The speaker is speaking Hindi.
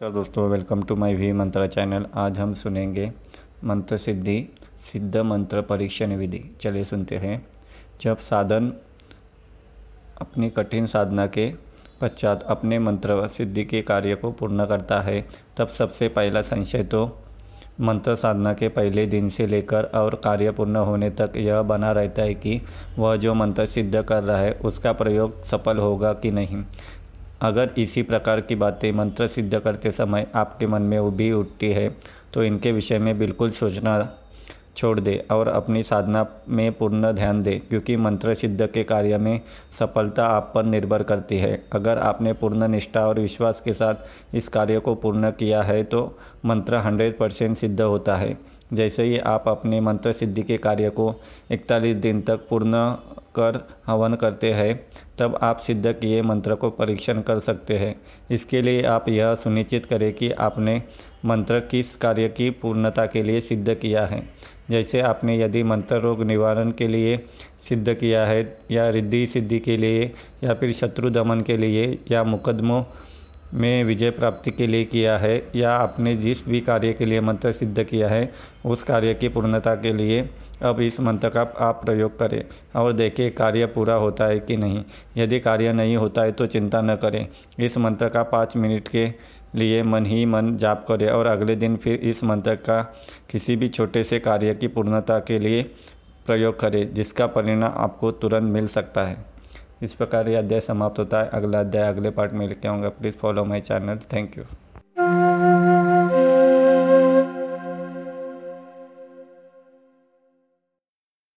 नमस्कार दोस्तों welcome to my V Mantra channel आज हम सुनेंगे मंत्र सिद्धि, सिद्ध मंत्र परीक्षण विधि चलिए सुनते हैं। जब साधन अपनी कठिन साधना के पश्चात अपने मंत्र सिद्धि के कार्य को पूर्ण करता है, तब सबसे पहला संशय तो मंत्र साधना के पहले दिन से लेकर और कार्य पूर्ण होने तक यह बना रहता है कि वह जो मंत्र सिद्ध कर रहा है, उसका प्रयोग सफल होगा कि नहीं। अगर इसी प्रकार की बातें मंत्र सिद्ध करते समय आपके मन में उभी उठती है तो इनके विषय में बिल्कुल सोचना छोड़ दे और अपनी साधना में पूर्ण ध्यान दे, क्योंकि मंत्र सिद्ध के कार्य में सफलता आप पर निर्भर करती है। अगर आपने पूर्ण निष्ठा और विश्वास के साथ इस कार्य को पूर्ण किया है तो मंत्र हंड्रेड परसेंट सिद्ध होता है। जैसे ही आप अपने मंत्र सिद्धि के कार्य को इकतालीस दिन तक पूर्ण कर हवन करते हैं, तब आप सिद्ध किए मंत्र को परीक्षण कर सकते हैं। इसके लिए आप यह सुनिश्चित करें कि आपने मंत्र किस कार्य की पूर्णता के लिए सिद्ध किया है। जैसे आपने यदि मंत्र रोग निवारण के लिए सिद्ध किया है, या रिद्धि सिद्धि के लिए, या फिर शत्रु दमन के लिए, या मुकदमों में विजय प्राप्ति के लिए किया है या आपने जिस भी कार्य के लिए मंत्र सिद्ध किया है, उस कार्य की पूर्णता के लिए अब इस मंत्र का आप प्रयोग करें और देखें कार्य पूरा होता है कि नहीं। यदि कार्य नहीं होता है तो चिंता न करें। इस मंत्र का पाँच मिनट के लिए मन ही मन जाप करें और अगले दिन फिर इस मंत्र का किसी भी छोटे से कार्य की पूर्णता के लिए प्रयोग करें, जिसका परिणाम आपको तुरंत मिल सकता है। इस प्रकार यह अध्याय समाप्त होता है। अगला अध्याय अगले पार्ट में लेके आऊँगा please follow my channel. Thank you.